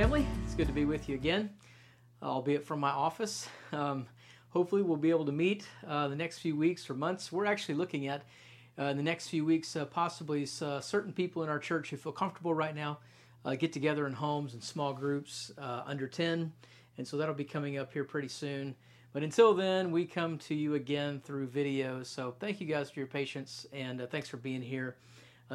family. It's good to be with you again, albeit from my office. Um, hopefully, we'll be able to meet uh, the next few weeks or months. We're actually looking at uh, the next few weeks, uh, possibly uh, certain people in our church who feel comfortable right now uh, get together in homes and small groups uh, under 10. And so that'll be coming up here pretty soon. But until then, we come to you again through videos. So thank you guys for your patience and thanks for being here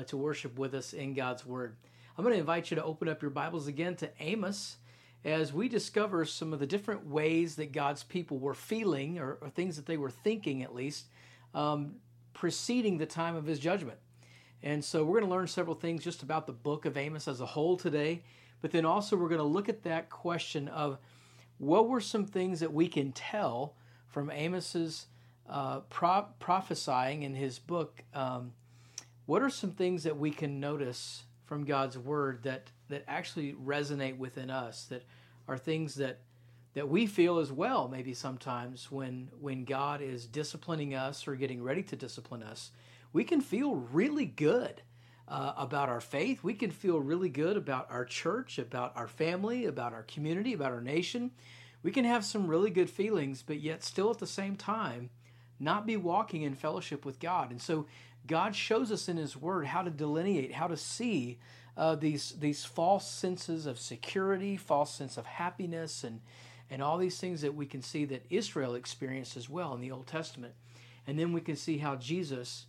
to worship with us in God's Word. I'm going to invite you to open up your Bibles again to Amos as we discover some of the different ways that God's people were feeling, or, or things that they were thinking at least, um, preceding the time of his judgment. And so we're going to learn several things just about the book of Amos as a whole today, but then also we're going to look at that question of what were some things that we can tell from Amos's uh, pro- prophesying in his book. Um, what are some things that we can notice from God's word that that actually resonate within us that are things that that we feel as well maybe sometimes when when God is disciplining us or getting ready to discipline us. We can feel really good uh, about our faith. We can feel really good about our church about our family about our community about our nation. We can have some really good feelings but yet still at the same time not be walking in fellowship with God. And so God shows us in His Word how to delineate, how to see uh, these these false senses of security, false sense of happiness, and and all these things that we can see that Israel experienced as well in the Old Testament, and then we can see how Jesus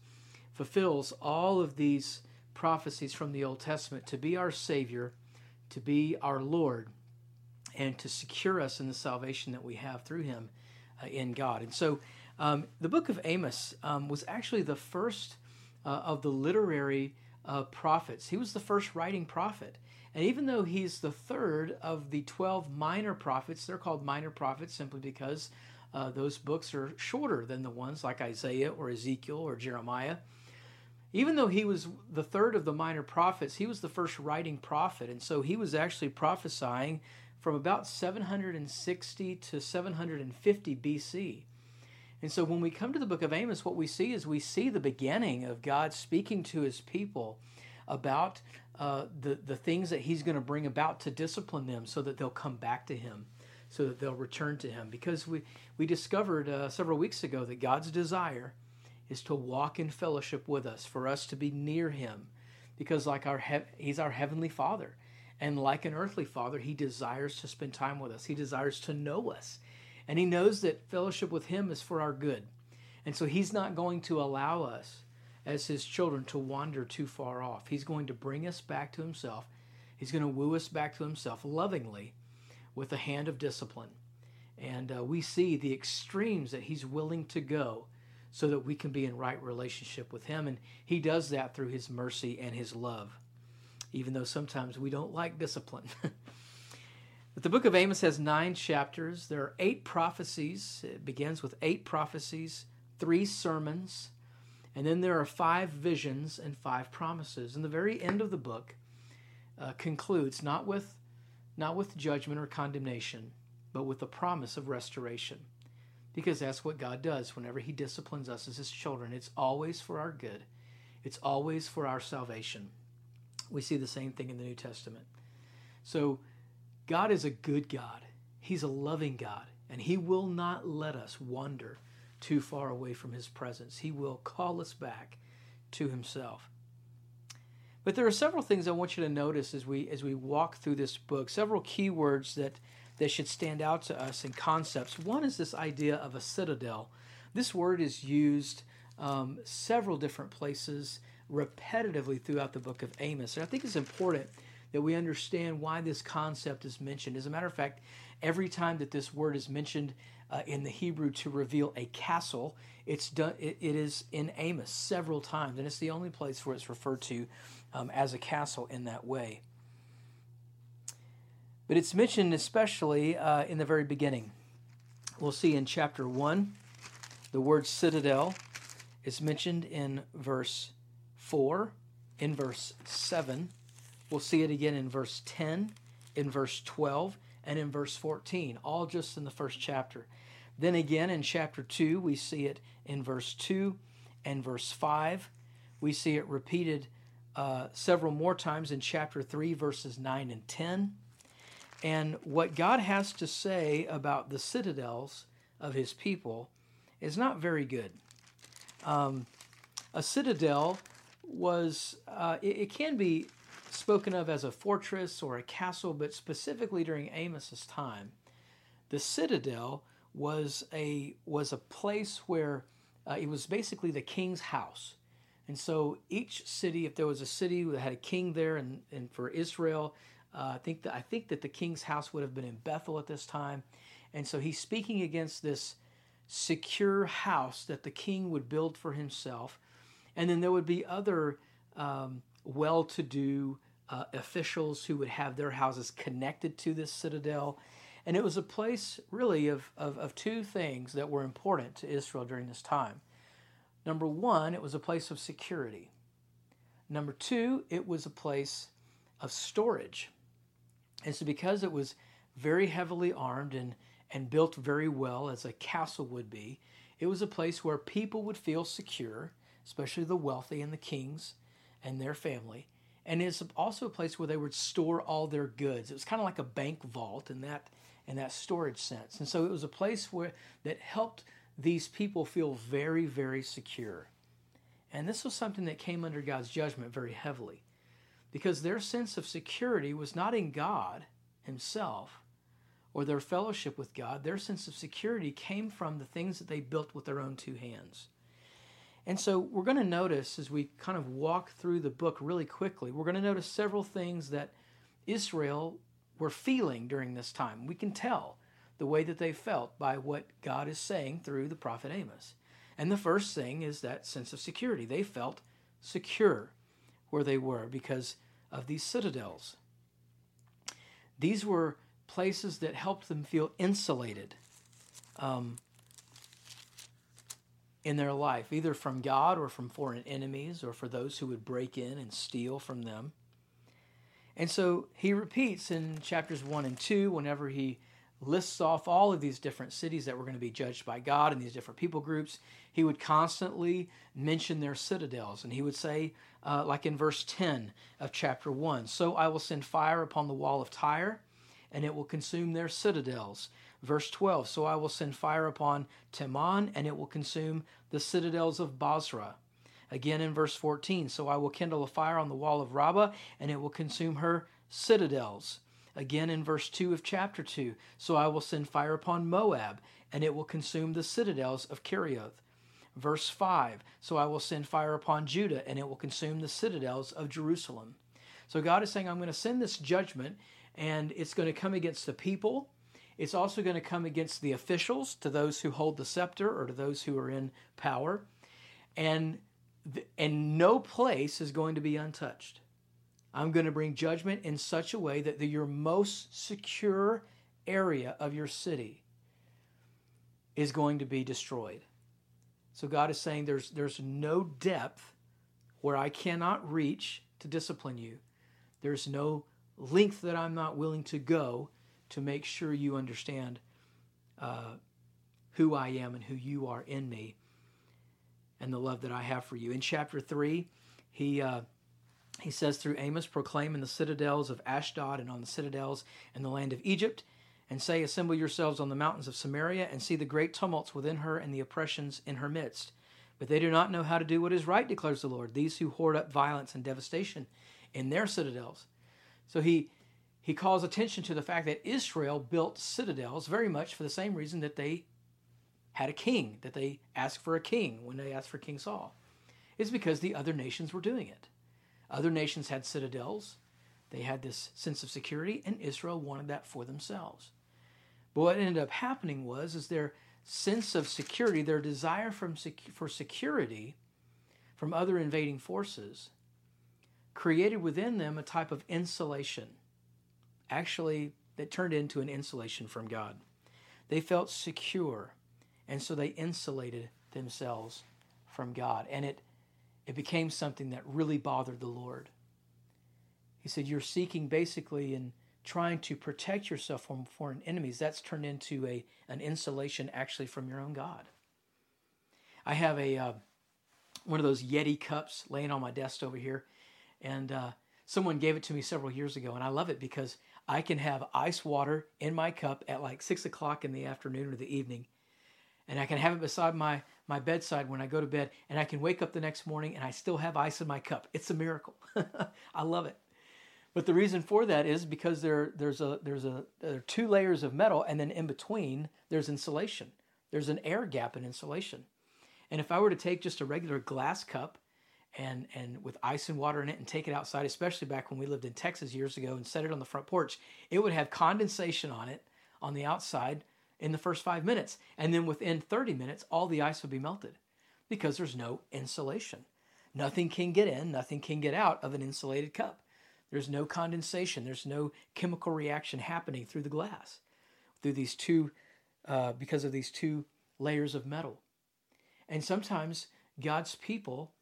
fulfills all of these prophecies from the Old Testament to be our Savior, to be our Lord, and to secure us in the salvation that we have through Him uh, in God. And so, um, the book of Amos um, was actually the first uh, of the literary uh, prophets. He was the first writing prophet. And even though he's the third of the 12 minor prophets, they're called minor prophets simply because uh, those books are shorter than the ones like Isaiah or Ezekiel or Jeremiah. Even though he was the third of the minor prophets, he was the first writing prophet. And so he was actually prophesying from about 760 to 750 BC. And so when we come to the book of Amos, what we see is we see the beginning of God speaking to his people about uh, the, the things that he's going to bring about to discipline them so that they'll come back to him, so that they'll return to him. Because we, we discovered uh, several weeks ago that God's desire is to walk in fellowship with us, for us to be near him. Because like our he- he's our heavenly father. And like an earthly father, he desires to spend time with us. He desires to know us. And he knows that fellowship with him is for our good. And so he's not going to allow us as his children to wander too far off. He's going to bring us back to himself. He's going to woo us back to himself lovingly with a hand of discipline. And uh, we see the extremes that he's willing to go so that we can be in right relationship with him. And he does that through his mercy and his love, even though sometimes we don't like discipline. But the book of Amos has nine chapters. There are eight prophecies. It begins with eight prophecies, three sermons, and then there are five visions and five promises. And the very end of the book uh, concludes not with, not with judgment or condemnation, but with the promise of restoration. Because that's what God does whenever He disciplines us as His children. It's always for our good, it's always for our salvation. We see the same thing in the New Testament. So, God is a good God. He's a loving God, and He will not let us wander too far away from His presence. He will call us back to Himself. But there are several things I want you to notice as we as we walk through this book. Several key words that that should stand out to us in concepts. One is this idea of a citadel. This word is used um, several different places repetitively throughout the book of Amos, and I think it's important that we understand why this concept is mentioned. As a matter of fact, every time that this word is mentioned uh, in the Hebrew to reveal a castle, it's done. It, it is in Amos several times, and it's the only place where it's referred to um, as a castle in that way. But it's mentioned especially uh, in the very beginning. We'll see in chapter one, the word citadel is mentioned in verse four, in verse seven, We'll see it again in verse 10, in verse 12, and in verse 14, all just in the first chapter. Then again in chapter 2, we see it in verse 2 and verse 5. We see it repeated uh, several more times in chapter 3, verses 9 and 10. And what God has to say about the citadels of his people is not very good. Um, a citadel was, uh, it, it, can be spoken of as a fortress or a castle, but specifically during Amos's time, the citadel was a was a place where uh, it was basically the king's house. And so each city, if there was a city that had a king there, and, and for Israel, uh, I think that I think that the king's house would have been in Bethel at this time, and so he's speaking against this secure house that the king would build for himself, and then there would be other um, well-to-do uh, officials who would have their houses connected to this citadel, and it was a place really of, of, of two things that were important to Israel during this time. Number one, it was a place of security. Number two, it was a place of storage. And so, because it was very heavily armed and, and built very well, as a castle would be, it was a place where people would feel secure, especially the wealthy and the kings and their family. And it's also a place where they would store all their goods. It was kind of like a bank vault in that in that storage sense. And so it was a place where that helped these people feel very, very secure. And this was something that came under God's judgment very heavily because their sense of security was not in God Himself or their fellowship with God. Their sense of security came from the things that they built with their own two hands. And so we're going to notice as we kind of walk through the book really quickly, we're going to notice several things that Israel were feeling during this time. We can tell the way that they felt by what God is saying through the prophet Amos. And the first thing is that sense of security. They felt secure where they were because of these citadels. These were places that helped them feel insulated um, in their life, either from God or from foreign enemies or for those who would break in and steal from them. And so he repeats in chapters 1 and 2, whenever he lists off all of these different cities that were going to be judged by God and these different people groups, he would constantly mention their citadels. And he would say, uh, like in verse 10 of chapter 1, So I will send fire upon the wall of Tyre, and it will consume their citadels. Verse 12, So I will send fire upon Teman, and it will consume the citadels of Bozrah. Again in verse 14, So I will kindle a fire on the wall of Rabbah, and it will consume her citadels. Again in verse 2 of chapter 2, So I will send fire upon Moab, and it will consume the citadels of Kerioth. Verse 5, So I will send fire upon Judah, and it will consume the citadels of Jerusalem. So God is saying, I'm going to send this judgment, and it's going to come against the people. It's also going to come against the officials, to those who hold the scepter or to those who are in power. And and no place is going to be untouched. I'm going to bring judgment in such a way that the, your most secure area of your city is going to be destroyed. So God is saying there's there's no depth where I cannot reach to discipline you. There's no length that I'm not willing to go to make sure you understand uh, who I am and who you are in me and the love that I have for you. In chapter 3, he, uh, he says, Through Amos, proclaim in the citadels of Ashdod and on the citadels in the land of Egypt, and say, Assemble yourselves on the mountains of Samaria, and see the great tumults within her and the oppressions in her midst. But they do not know how to do what is right, declares the Lord, these who hoard up violence and devastation in their citadels. So he he calls attention to the fact that Israel built citadels very much for the same reason that they had a king, that they asked for a king when they asked for King Saul, is because the other nations were doing it. Other nations had citadels, they had this sense of security, and Israel wanted that for themselves. But what ended up happening was, is their sense of security, their desire from sec- for security from other invading forces, created within them a type of insulation. Actually, that turned into an insulation from God. They felt secure and so they insulated themselves from God. And it, it became something that really bothered the Lord. He said, You're seeking basically and trying to protect yourself from foreign enemies. That's turned into a, an insulation actually from your own God. I have a uh, one of those Yeti cups laying on my desk over here, and uh, someone gave it to me several years ago, and I love it because I can have ice water in my cup at like six o'clock in the afternoon or the evening, and I can have it beside my my bedside when I go to bed, and I can wake up the next morning and I still have ice in my cup. It's a miracle. I love it. But the reason for that is because there there's a there's a there are two layers of metal, and then in between there's insulation. There's an air gap in insulation. And if I were to take just a regular glass cup and and with ice and water in it and take it outside, especially back when we lived in Texas years ago and set it on the front porch, it would have condensation on it on the outside in the first 5 minutes. And then within 30 minutes all the ice would be melted because there's no insulation. Nothing can get in, nothing can get out of an insulated cup. There's no condensation, there's no chemical reaction happening through the glass through these two uh, because of these two layers of metal. And sometimes God's people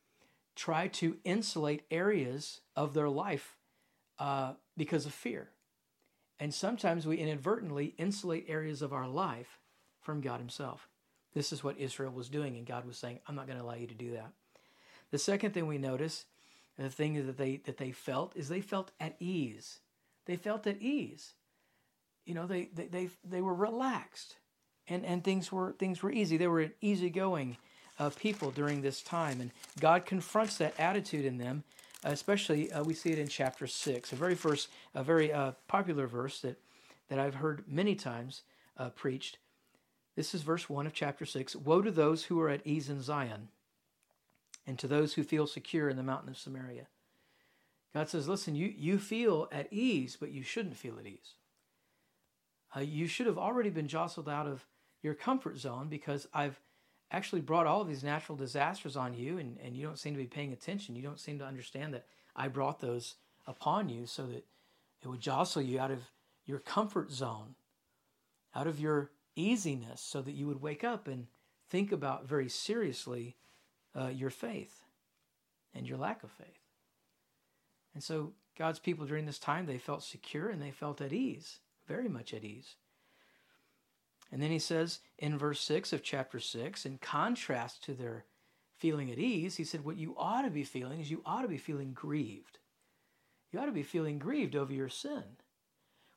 try to insulate areas of their life uh, because of fear. And sometimes we inadvertently insulate areas of our life from God Himself. This is what Israel was doing, and God was saying, I'm not going to allow you to do that. The second thing we notice, the thing that they that they felt is they felt at ease. They felt at ease. You know, they they they, they were relaxed and, and things were things were easy. They were easygoing uh, people during this time, and God confronts that attitude in them. Especially, uh, we see it in chapter six, a very verse, a very uh, popular verse that that I've heard many times uh, preached. This is verse one of chapter six. Woe to those who are at ease in Zion, and to those who feel secure in the mountain of Samaria. God says, "Listen, you you feel at ease, but you shouldn't feel at ease. Uh, you should have already been jostled out of your comfort zone because I've actually brought all of these natural disasters on you and, and you don't seem to be paying attention. You don't seem to understand that I brought those upon you so that it would jostle you out of your comfort zone, out of your easiness, so that you would wake up and think about very seriously uh, your faith and your lack of faith. And so God's people during this time, they felt secure and they felt at ease, very much at ease. And then he says in verse 6 of chapter 6, in contrast to their feeling at ease, he said, What you ought to be feeling is you ought to be feeling grieved. You ought to be feeling grieved over your sin.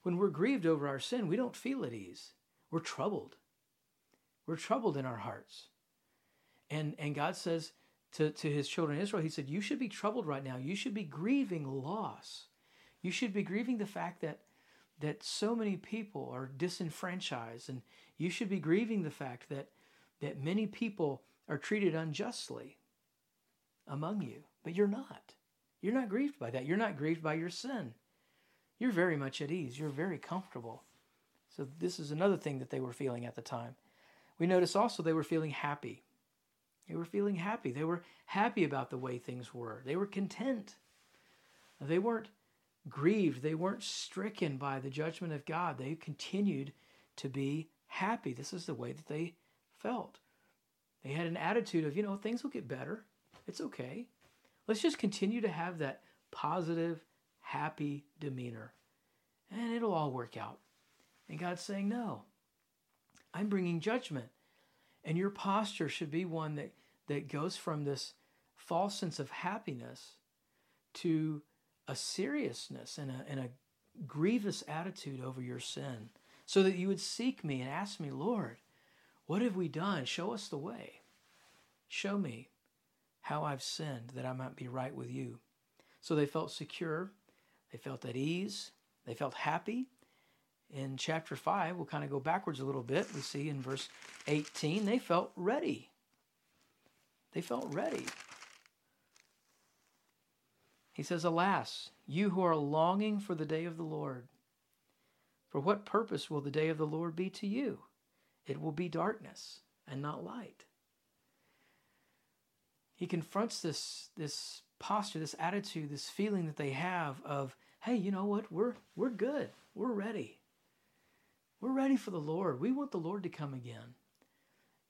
When we're grieved over our sin, we don't feel at ease. We're troubled. We're troubled in our hearts. And, and God says to, to his children Israel, He said, You should be troubled right now. You should be grieving loss. You should be grieving the fact that that so many people are disenfranchised and you should be grieving the fact that that many people are treated unjustly among you but you're not. You're not grieved by that. You're not grieved by your sin. You're very much at ease. You're very comfortable. So this is another thing that they were feeling at the time. We notice also they were feeling happy. They were feeling happy. They were happy about the way things were. They were content. They weren't grieved. They weren't stricken by the judgment of God. They continued to be happy. This is the way that they felt. They had an attitude of, you know, things will get better. It's okay. Let's just continue to have that positive, happy demeanor, and it'll all work out. And God's saying, no, I'm bringing judgment. And your posture should be one that, that goes from this false sense of happiness to a seriousness and a, and a grievous attitude over your sin, so that you would seek me and ask me, Lord, what have we done? Show us the way. Show me how I've sinned that I might be right with you. So they felt secure, they felt at ease, they felt happy. In chapter 5, we'll kind of go backwards a little bit. We see in verse 18, they felt ready. They felt ready. He says, Alas, you who are longing for the day of the Lord. For what purpose will the day of the Lord be to you? It will be darkness and not light. He confronts this, this posture, this attitude, this feeling that they have of, hey, you know what? We're, we're good. We're ready. We're ready for the Lord. We want the Lord to come again.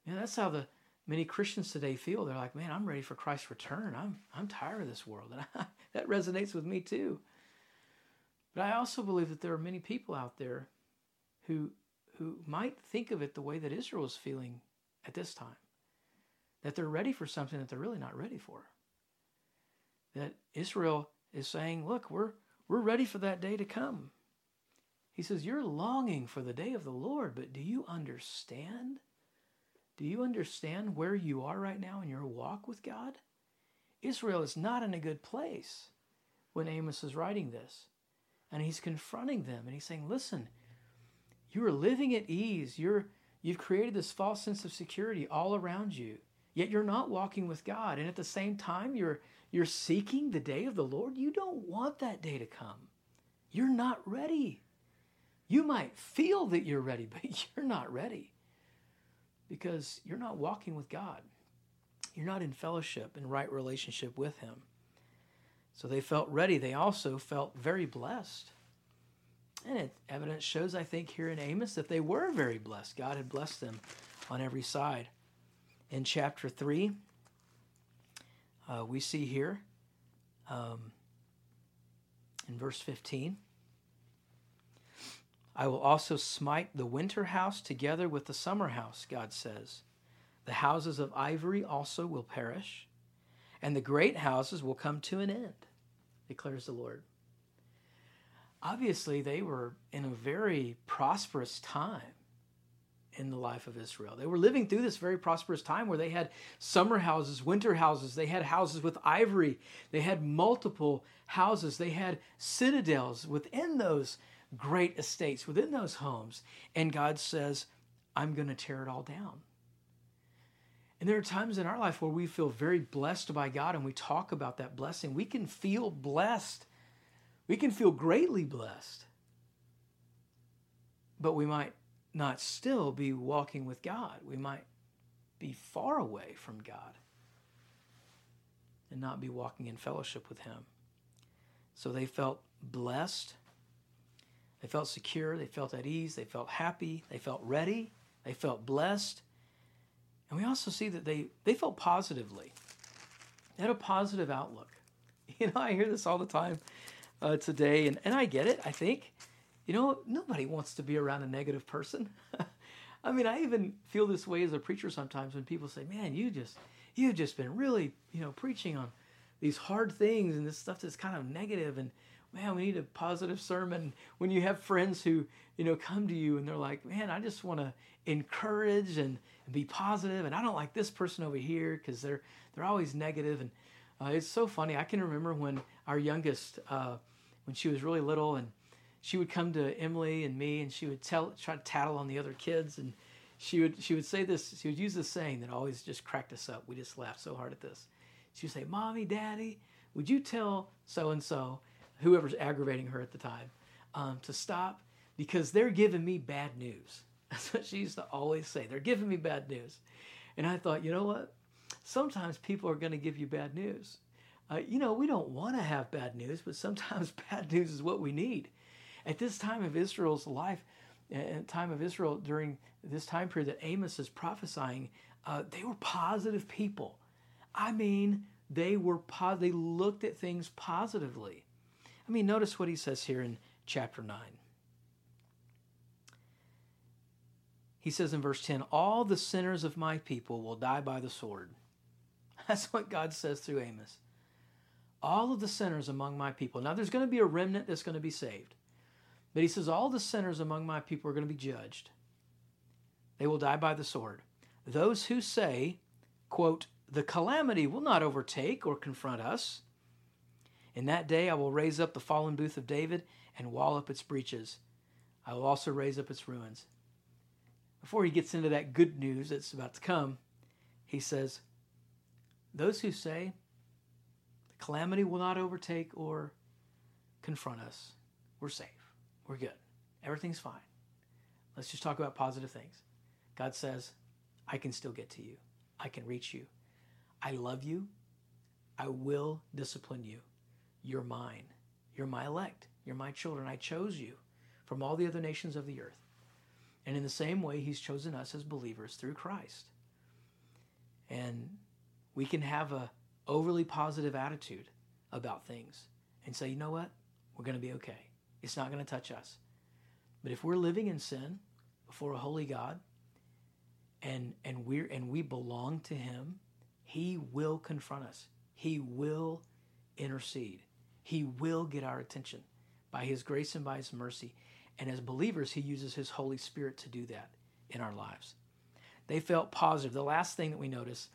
And that's how the many Christians today feel. They're like, man, I'm ready for Christ's return. I'm, I'm tired of this world. And I, that resonates with me too. But I also believe that there are many people out there who, who might think of it the way that Israel is feeling at this time. That they're ready for something that they're really not ready for. That Israel is saying, look, we're, we're ready for that day to come. He says, You're longing for the day of the Lord, but do you understand? Do you understand where you are right now in your walk with God? Israel is not in a good place when Amos is writing this. And he's confronting them and he's saying, Listen, you are living at ease. You're, you've created this false sense of security all around you, yet you're not walking with God. And at the same time, you're, you're seeking the day of the Lord. You don't want that day to come. You're not ready. You might feel that you're ready, but you're not ready because you're not walking with God. You're not in fellowship and right relationship with Him. So they felt ready. They also felt very blessed. And it, evidence shows, I think, here in Amos that they were very blessed. God had blessed them on every side. In chapter 3, uh, we see here um, in verse 15 I will also smite the winter house together with the summer house, God says. The houses of ivory also will perish, and the great houses will come to an end, declares the Lord. Obviously, they were in a very prosperous time in the life of Israel. They were living through this very prosperous time where they had summer houses, winter houses, they had houses with ivory, they had multiple houses, they had citadels within those great estates within those homes. And God says, I'm going to tear it all down. And there are times in our life where we feel very blessed by God and we talk about that blessing. We can feel blessed. We can feel greatly blessed. But we might not still be walking with God. We might be far away from God and not be walking in fellowship with Him. So they felt blessed they felt secure, they felt at ease, they felt happy, they felt ready, they felt blessed. And we also see that they, they felt positively. They had a positive outlook. You know, I hear this all the time uh, today, and, and I get it, I think. You know, nobody wants to be around a negative person. I mean, I even feel this way as a preacher sometimes when people say, man, you just, you've just been really, you know, preaching on these hard things and this stuff that's kind of negative and man, we need a positive sermon. When you have friends who, you know, come to you and they're like, man, I just want to encourage and, and, be positive, and I don't like this person over here because they're they're always negative. And uh, it's so funny. I can remember when our youngest, uh, when she was really little, and she would come to Emily and me, and she would tell, try to tattle on the other kids, and she would she would say this. She would use this saying that always just cracked us up. We just laughed so hard at this. She would say, "Mommy, Daddy, would you tell so and so?" Whoever's aggravating her at the time, um, to stop because they're giving me bad news. That's what she used to always say. They're giving me bad news. And I thought, you know what? Sometimes people are going to give you bad news. Uh, you know, we don't want to have bad news, but sometimes bad news is what we need. At this time of Israel's life, at time of Israel during this time period that Amos is prophesying, uh, they were positive people. I mean, they were po- they looked at things positively. I mean, notice what he says here in chapter 9. He says in verse 10, All the sinners of my people will die by the sword. That's what God says through Amos. All of the sinners among my people. Now, there's going to be a remnant that's going to be saved. But he says, All the sinners among my people are going to be judged. They will die by the sword. Those who say, quote, the calamity will not overtake or confront us, in that day I will raise up the fallen booth of David and wall up its breaches. I will also raise up its ruins. Before he gets into that good news that's about to come, he says, Those who say the calamity will not overtake or confront us, we're safe. We're good. Everything's fine. Let's just talk about positive things. God says, I can still get to you. I can reach you. I love you. I will discipline you. You're mine. You're my elect. You're my children. I chose you from all the other nations of the earth. And in the same way, He's chosen us as believers through Christ. And we can have a overly positive attitude about things and say, you know what? We're going to be okay. It's not going to touch us. But if we're living in sin before a holy God and and we're and we belong to him, he will confront us. He will intercede. He will get our attention by His grace and by His mercy. And as believers, He uses His Holy Spirit to do that in our lives. They felt positive. The last thing that we notice,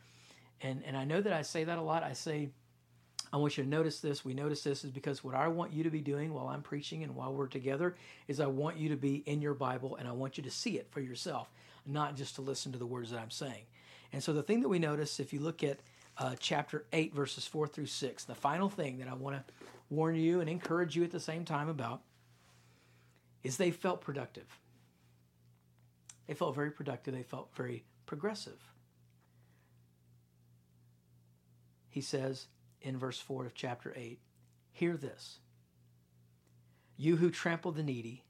and, and I know that I say that a lot, I say, I want you to notice this. We notice this is because what I want you to be doing while I'm preaching and while we're together is I want you to be in your Bible and I want you to see it for yourself, not just to listen to the words that I'm saying. And so the thing that we notice, if you look at uh, chapter 8, verses 4 through 6, the final thing that I want to warn you and encourage you at the same time about is they felt productive. They felt very productive. They felt very progressive. He says in verse 4 of chapter 8 Hear this, you who trample the needy,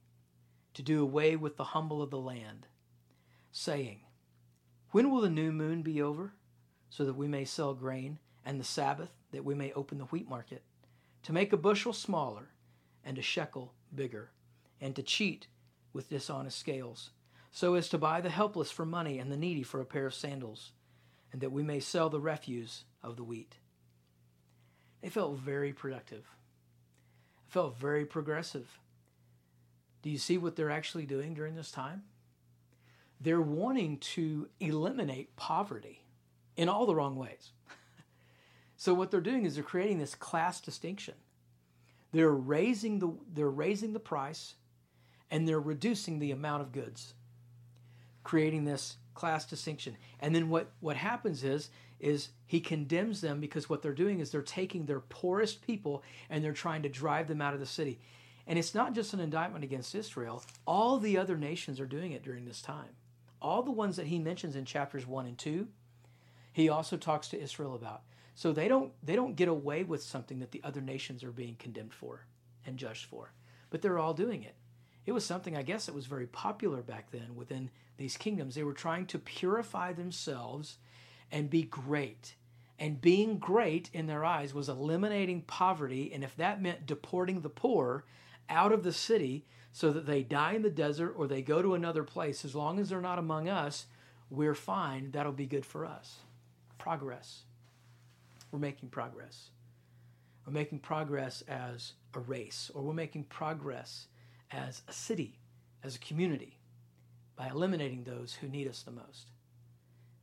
to do away with the humble of the land, saying, When will the new moon be over, so that we may sell grain, and the Sabbath, that we may open the wheat market, to make a bushel smaller, and a shekel bigger, and to cheat with dishonest scales? so as to buy the helpless for money and the needy for a pair of sandals, and that we may sell the refuse of the wheat. They felt very productive, felt very progressive. Do you see what they're actually doing during this time? They're wanting to eliminate poverty in all the wrong ways. so what they're doing is they're creating this class distinction. They're raising the they're raising the price and they're reducing the amount of goods creating this class distinction. And then what, what happens is, is he condemns them because what they're doing is they're taking their poorest people and they're trying to drive them out of the city. And it's not just an indictment against Israel. All the other nations are doing it during this time. All the ones that he mentions in chapters 1 and 2, he also talks to Israel about. So they don't they don't get away with something that the other nations are being condemned for and judged for. But they're all doing it. It was something I guess that was very popular back then within these kingdoms. They were trying to purify themselves and be great. And being great in their eyes was eliminating poverty. And if that meant deporting the poor out of the city so that they die in the desert or they go to another place, as long as they're not among us, we're fine. That'll be good for us. Progress. We're making progress. We're making progress as a race, or we're making progress as a city, as a community by eliminating those who need us the most.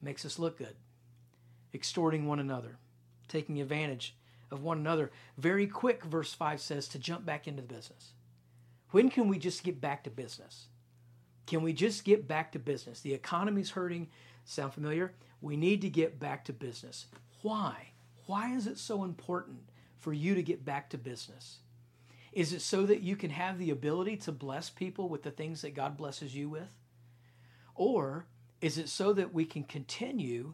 It makes us look good, extorting one another, taking advantage of one another. Very quick, verse 5 says, to jump back into the business. When can we just get back to business? Can we just get back to business? The economy's hurting. Sound familiar? We need to get back to business. Why? Why is it so important for you to get back to business? Is it so that you can have the ability to bless people with the things that God blesses you with? Or is it so that we can continue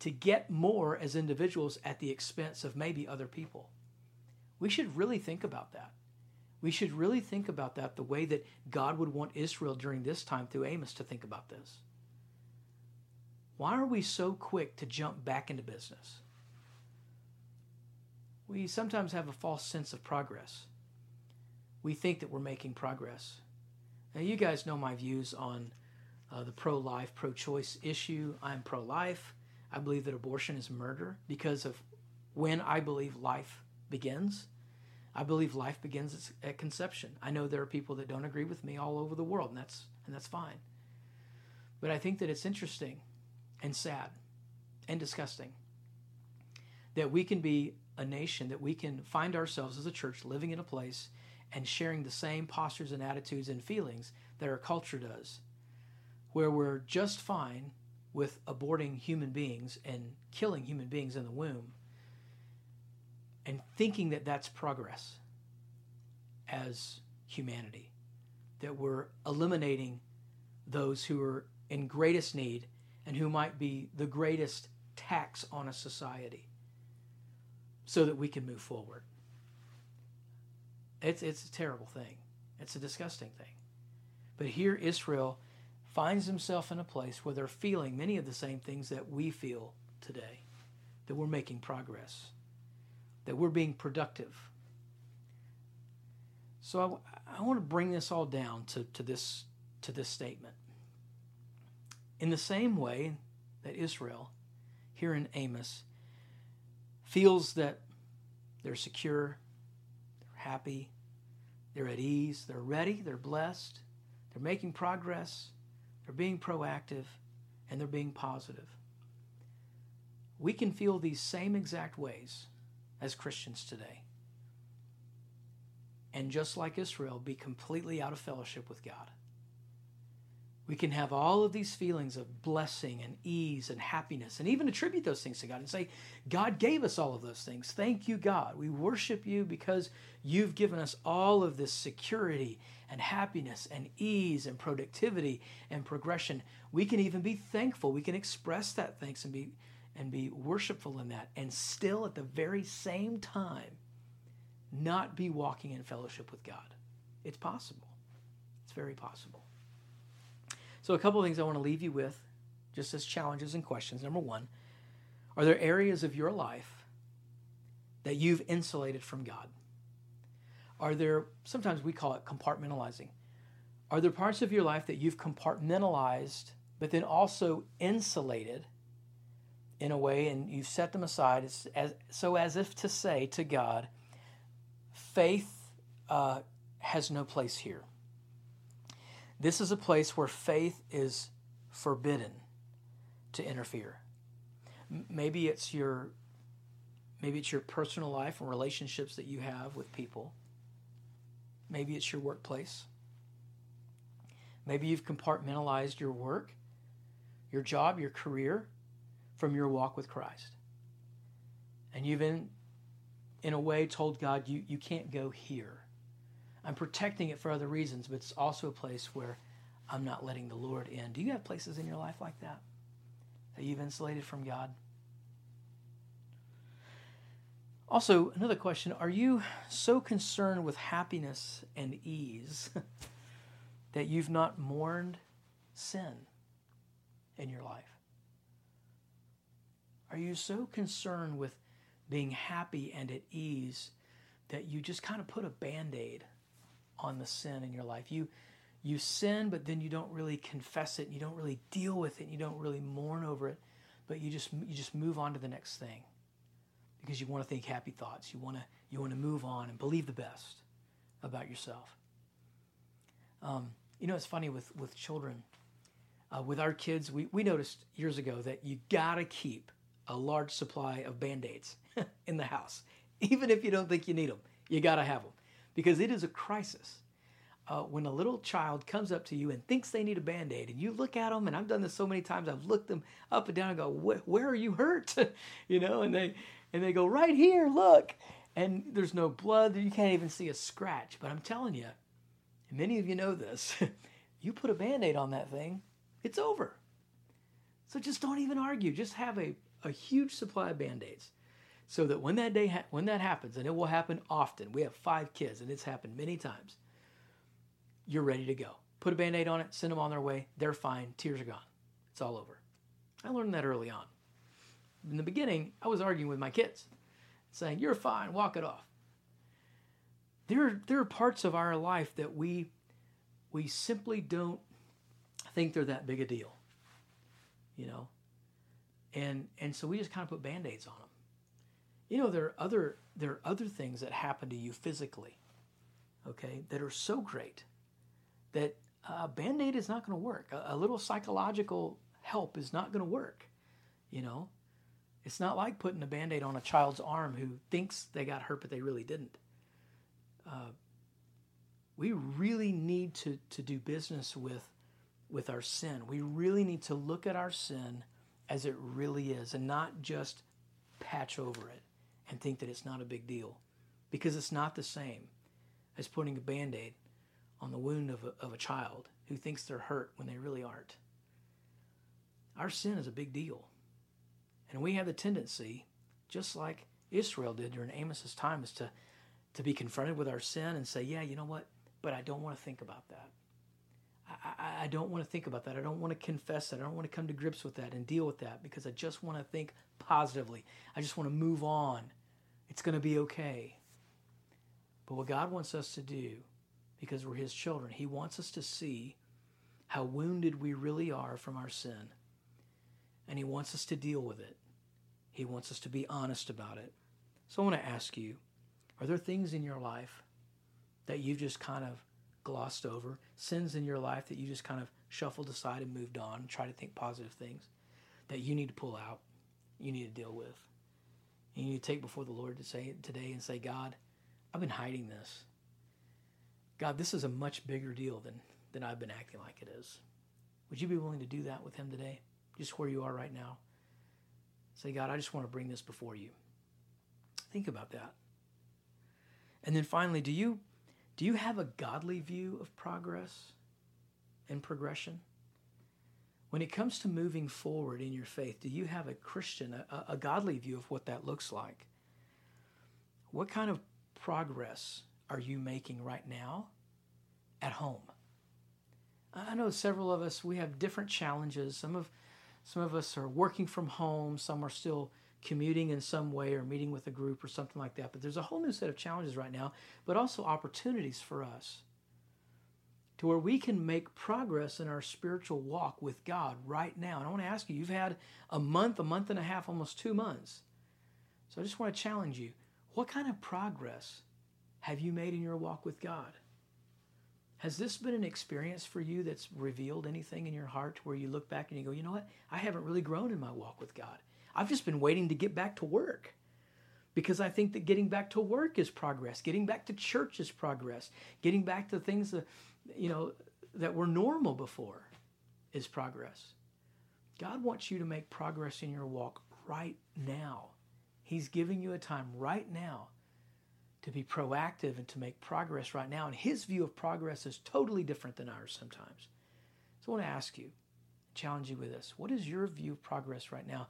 to get more as individuals at the expense of maybe other people? We should really think about that. We should really think about that the way that God would want Israel during this time through Amos to think about this. Why are we so quick to jump back into business? We sometimes have a false sense of progress. We think that we're making progress. Now, you guys know my views on uh, the pro life, pro choice issue. I'm pro life. I believe that abortion is murder because of when I believe life begins. I believe life begins at conception. I know there are people that don't agree with me all over the world, and that's and that's fine. But I think that it's interesting and sad and disgusting that we can be a nation that we can find ourselves as a church living in a place and sharing the same postures and attitudes and feelings that our culture does where we're just fine with aborting human beings and killing human beings in the womb and thinking that that's progress as humanity, that we're eliminating those who are in greatest need and who might be the greatest tax on a society so that we can move forward. It's, it's a terrible thing. It's a disgusting thing. But here, Israel finds himself in a place where they're feeling many of the same things that we feel today that we're making progress, that we're being productive. So I, I want to bring this all down to, to, this, to this statement. In the same way that Israel, here in Amos, feels that they're secure, they're happy, they're at ease, they're ready, they're blessed, they're making progress, they're being proactive, and they're being positive. We can feel these same exact ways as Christians today. And just like Israel, be completely out of fellowship with God. We can have all of these feelings of blessing and ease and happiness and even attribute those things to God and say, God gave us all of those things. Thank you, God. We worship you because you've given us all of this security and happiness and ease and productivity and progression. We can even be thankful. We can express that thanks and be and be worshipful in that and still at the very same time not be walking in fellowship with God. It's possible. It's very possible. So, a couple of things I want to leave you with, just as challenges and questions. Number one, are there areas of your life that you've insulated from God? Are there, sometimes we call it compartmentalizing. Are there parts of your life that you've compartmentalized, but then also insulated in a way, and you've set them aside as, as so as if to say to God, faith uh, has no place here. This is a place where faith is forbidden to interfere. Maybe it's your maybe it's your personal life and relationships that you have with people. Maybe it's your workplace. Maybe you've compartmentalized your work, your job, your career from your walk with Christ. And you've in in a way told God you, you can't go here. I'm protecting it for other reasons, but it's also a place where I'm not letting the Lord in. Do you have places in your life like that that you've insulated from God? Also, another question Are you so concerned with happiness and ease that you've not mourned sin in your life? Are you so concerned with being happy and at ease that you just kind of put a band aid on the sin in your life. You you sin, but then you don't really confess it, you don't really deal with it, you don't really mourn over it, but you just you just move on to the next thing because you want to think happy thoughts. You want to you want to move on and believe the best about yourself. Um, you know, it's funny with with children. Uh, with our kids, we, we noticed years ago that you gotta keep a large supply of band aids in the house, even if you don't think you need them. You gotta have them because it is a crisis. Uh, when a little child comes up to you and thinks they need a band aid, and you look at them, and I've done this so many times, I've looked them up and down and go, "Where are you hurt?" you know, and they and they go, "Right here, look," and there's no blood, you can't even see a scratch. But I'm telling you, and many of you know this, you put a band aid on that thing, it's over. So just don't even argue. Just have a, a huge supply of band aids so that when that day ha- when that happens and it will happen often we have five kids and it's happened many times you're ready to go. Put a band-aid on it send them on their way they're fine tears are gone. It's all over. I learned that early on. In the beginning i was arguing with my kids saying you're fine walk it off. There, there are parts of our life that we we simply don't think they're that big a deal you know? And and so we just kind of put band-aids on them you know, there are other there are other things that happen to you physically, okay, that are so great that a band-aid is not going to work. A, a little psychological help is not going to work. You know, it's not like putting a band-aid on a child's arm who thinks they got hurt but they really didn't. Uh, we really need to to do business with with our sin. We really need to look at our sin as it really is and not just patch over it and think that it's not a big deal because it's not the same as putting a band aid on the wound of a, of a child who thinks they're hurt when they really aren't. Our sin is a big deal. And we have the tendency, just like Israel did during Amos's time, is to, to be confronted with our sin and say, yeah, you know what? But I don't want to think about that. I, I, I don't want to think about that. I don't want to confess that. I don't want to come to grips with that and deal with that because I just want to think positively. I just want to move on it's going to be okay. But what God wants us to do, because we're His children, He wants us to see how wounded we really are from our sin. And He wants us to deal with it. He wants us to be honest about it. So I want to ask you are there things in your life that you've just kind of glossed over, sins in your life that you just kind of shuffled aside and moved on, try to think positive things that you need to pull out, you need to deal with. And you take before the Lord to say today and say, God, I've been hiding this. God, this is a much bigger deal than, than I've been acting like it is. Would you be willing to do that with him today? Just where you are right now. Say, God, I just want to bring this before you. Think about that. And then finally, do you do you have a godly view of progress and progression? When it comes to moving forward in your faith, do you have a Christian, a, a godly view of what that looks like? What kind of progress are you making right now at home? I know several of us, we have different challenges. Some of, some of us are working from home, some are still commuting in some way or meeting with a group or something like that. But there's a whole new set of challenges right now, but also opportunities for us to where we can make progress in our spiritual walk with God right now. And I want to ask you, you've had a month, a month and a half, almost two months. So I just want to challenge you. What kind of progress have you made in your walk with God? Has this been an experience for you that's revealed anything in your heart where you look back and you go, you know what? I haven't really grown in my walk with God. I've just been waiting to get back to work because I think that getting back to work is progress. Getting back to church is progress. Getting back to things that, you know, that were normal before is progress. God wants you to make progress in your walk right now. He's giving you a time right now to be proactive and to make progress right now. And his view of progress is totally different than ours sometimes. So I want to ask you, challenge you with this. What is your view of progress right now?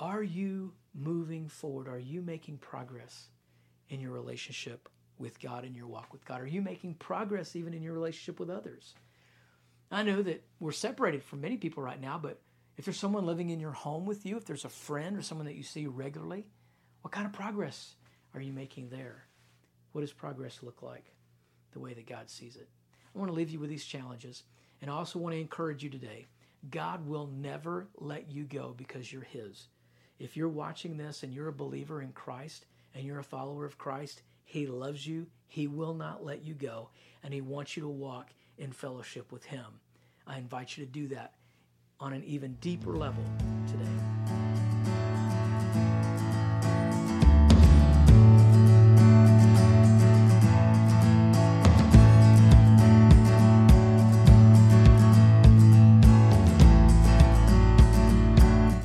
Are you moving forward? Are you making progress in your relationship with God in your walk with God? Are you making progress even in your relationship with others? I know that we're separated from many people right now, but if there's someone living in your home with you, if there's a friend or someone that you see regularly, what kind of progress are you making there? What does progress look like the way that God sees it? I want to leave you with these challenges, and I also want to encourage you today. God will never let you go because you're His. If you're watching this and you're a believer in Christ and you're a follower of Christ, He loves you. He will not let you go. And He wants you to walk in fellowship with Him. I invite you to do that on an even deeper level.